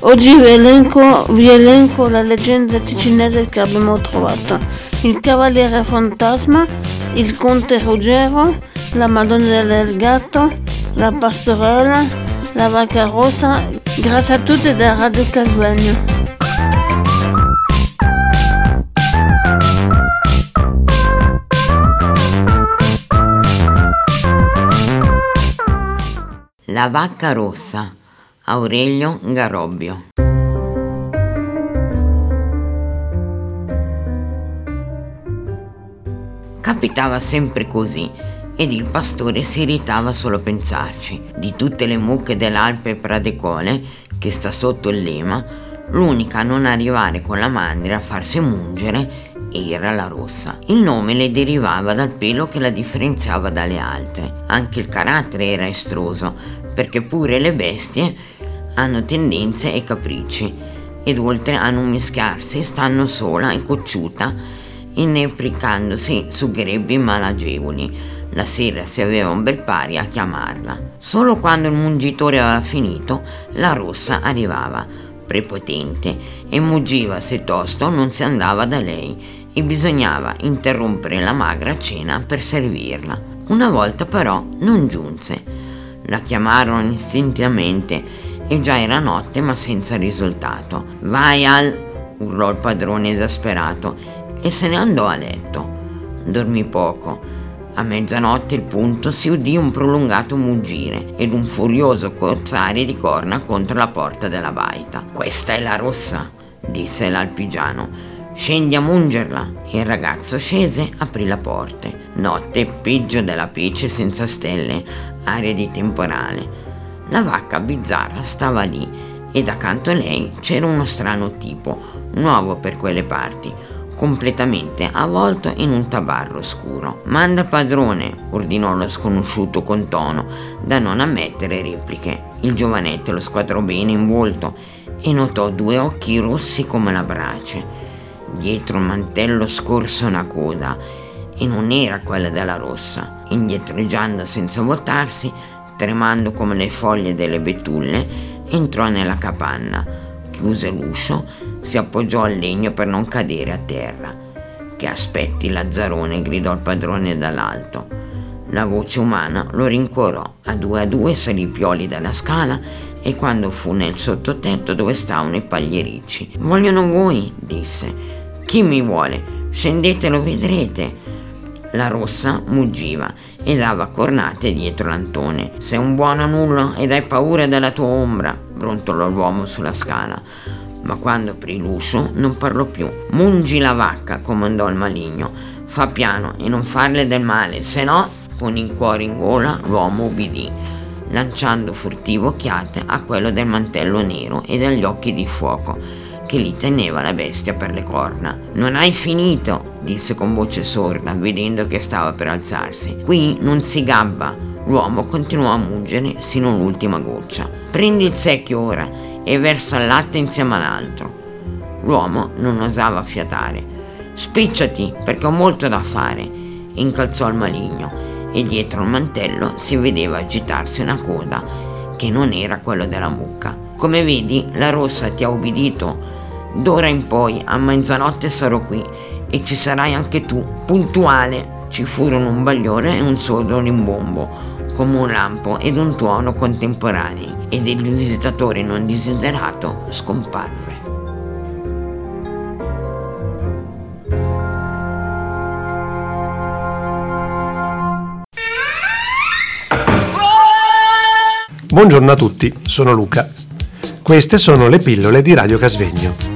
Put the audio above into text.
Oggi vi elenco, vi elenco la leggenda ticinese che abbiamo trovato. Il Cavaliere Fantasma, il Conte Ruggero, la Madonna del Gatto, la Pastorella, la Vacca Rossa. Grazie a tutti da Radio Casvegno. La vacca rossa, Aurelio Garobbio. Capitava sempre così ed il pastore si irritava solo a pensarci. Di tutte le mucche dell'Alpe Pradecole, che sta sotto il lema, l'unica a non arrivare con la mandria a farsi mungere era la rossa. Il nome le derivava dal pelo che la differenziava dalle altre. Anche il carattere era estroso, perché pure le bestie hanno tendenze e capricci ed oltre a non mischiarsi stanno sola e cocciuta innepricandosi su grebbi malagevoli. La sera si aveva un bel pari a chiamarla. Solo quando il mungitore aveva finito, la rossa arrivava, prepotente, e muggiva se tosto non si andava da lei e bisognava interrompere la magra cena per servirla. Una volta però non giunse. La chiamarono istintivamente e già era notte ma senza risultato. Vai al... urlò il padrone esasperato e se ne andò a letto. Dormì poco. A mezzanotte il punto si udì un prolungato muggire ed un furioso cozzare di corna contro la porta della baita. Questa è la rossa, disse l'alpigiano Scendi a mungerla. Il ragazzo scese, aprì la porta. Notte peggio della pece senza stelle, aria di temporale. La vacca bizzarra stava lì ed accanto a lei c'era uno strano tipo, nuovo per quelle parti, completamente avvolto in un tabarro scuro. Manda padrone, ordinò lo sconosciuto con tono, da non ammettere repliche. Il giovanetto lo squadrò bene in volto e notò due occhi rossi come la brace Dietro il mantello scorse una coda e non era quella della rossa. Indietreggiando senza voltarsi, tremando come le foglie delle betulle, entrò nella capanna, chiuse l'uscio, si appoggiò al legno per non cadere a terra. Che aspetti, Lazzarone, gridò il padrone dall'alto. La voce umana lo rincuorò, a due a due salì pioli dalla scala e quando fu nel sottotetto dove stavano i pagliericci. Vogliono voi, disse. Chi mi vuole? Scendete lo vedrete. La rossa muggiva e dava cornate dietro l'antone. Sei un buono nullo ed hai paura della tua ombra, brontolò l'uomo sulla scala. Ma quando aprì l'uscio non parlò più. Mungi la vacca, comandò il maligno. Fa piano e non farle del male, se no, con il cuore in gola, l'uomo ubbidì, lanciando furtive occhiate a quello del mantello nero e dagli occhi di fuoco che lì teneva la bestia per le corna. Non hai finito, disse con voce sorda, vedendo che stava per alzarsi. Qui non si gabba. L'uomo continuò a mungere sino all'ultima goccia. Prendi il secchio ora e versa il latte insieme all'altro. L'uomo non osava fiatare. Spicciati perché ho molto da fare, incalzò il maligno e dietro il mantello si vedeva agitarsi una coda che non era quella della mucca. Come vedi, la rossa ti ha ubbidito D'ora in poi a mezzanotte sarò qui e ci sarai anche tu, puntuale. Ci furono un bagliore e un sordo rimbombo, come un lampo ed un tuono contemporanei, ed il visitatore non desiderato scomparve. Buongiorno a tutti, sono Luca. Queste sono le pillole di Radio Casvegno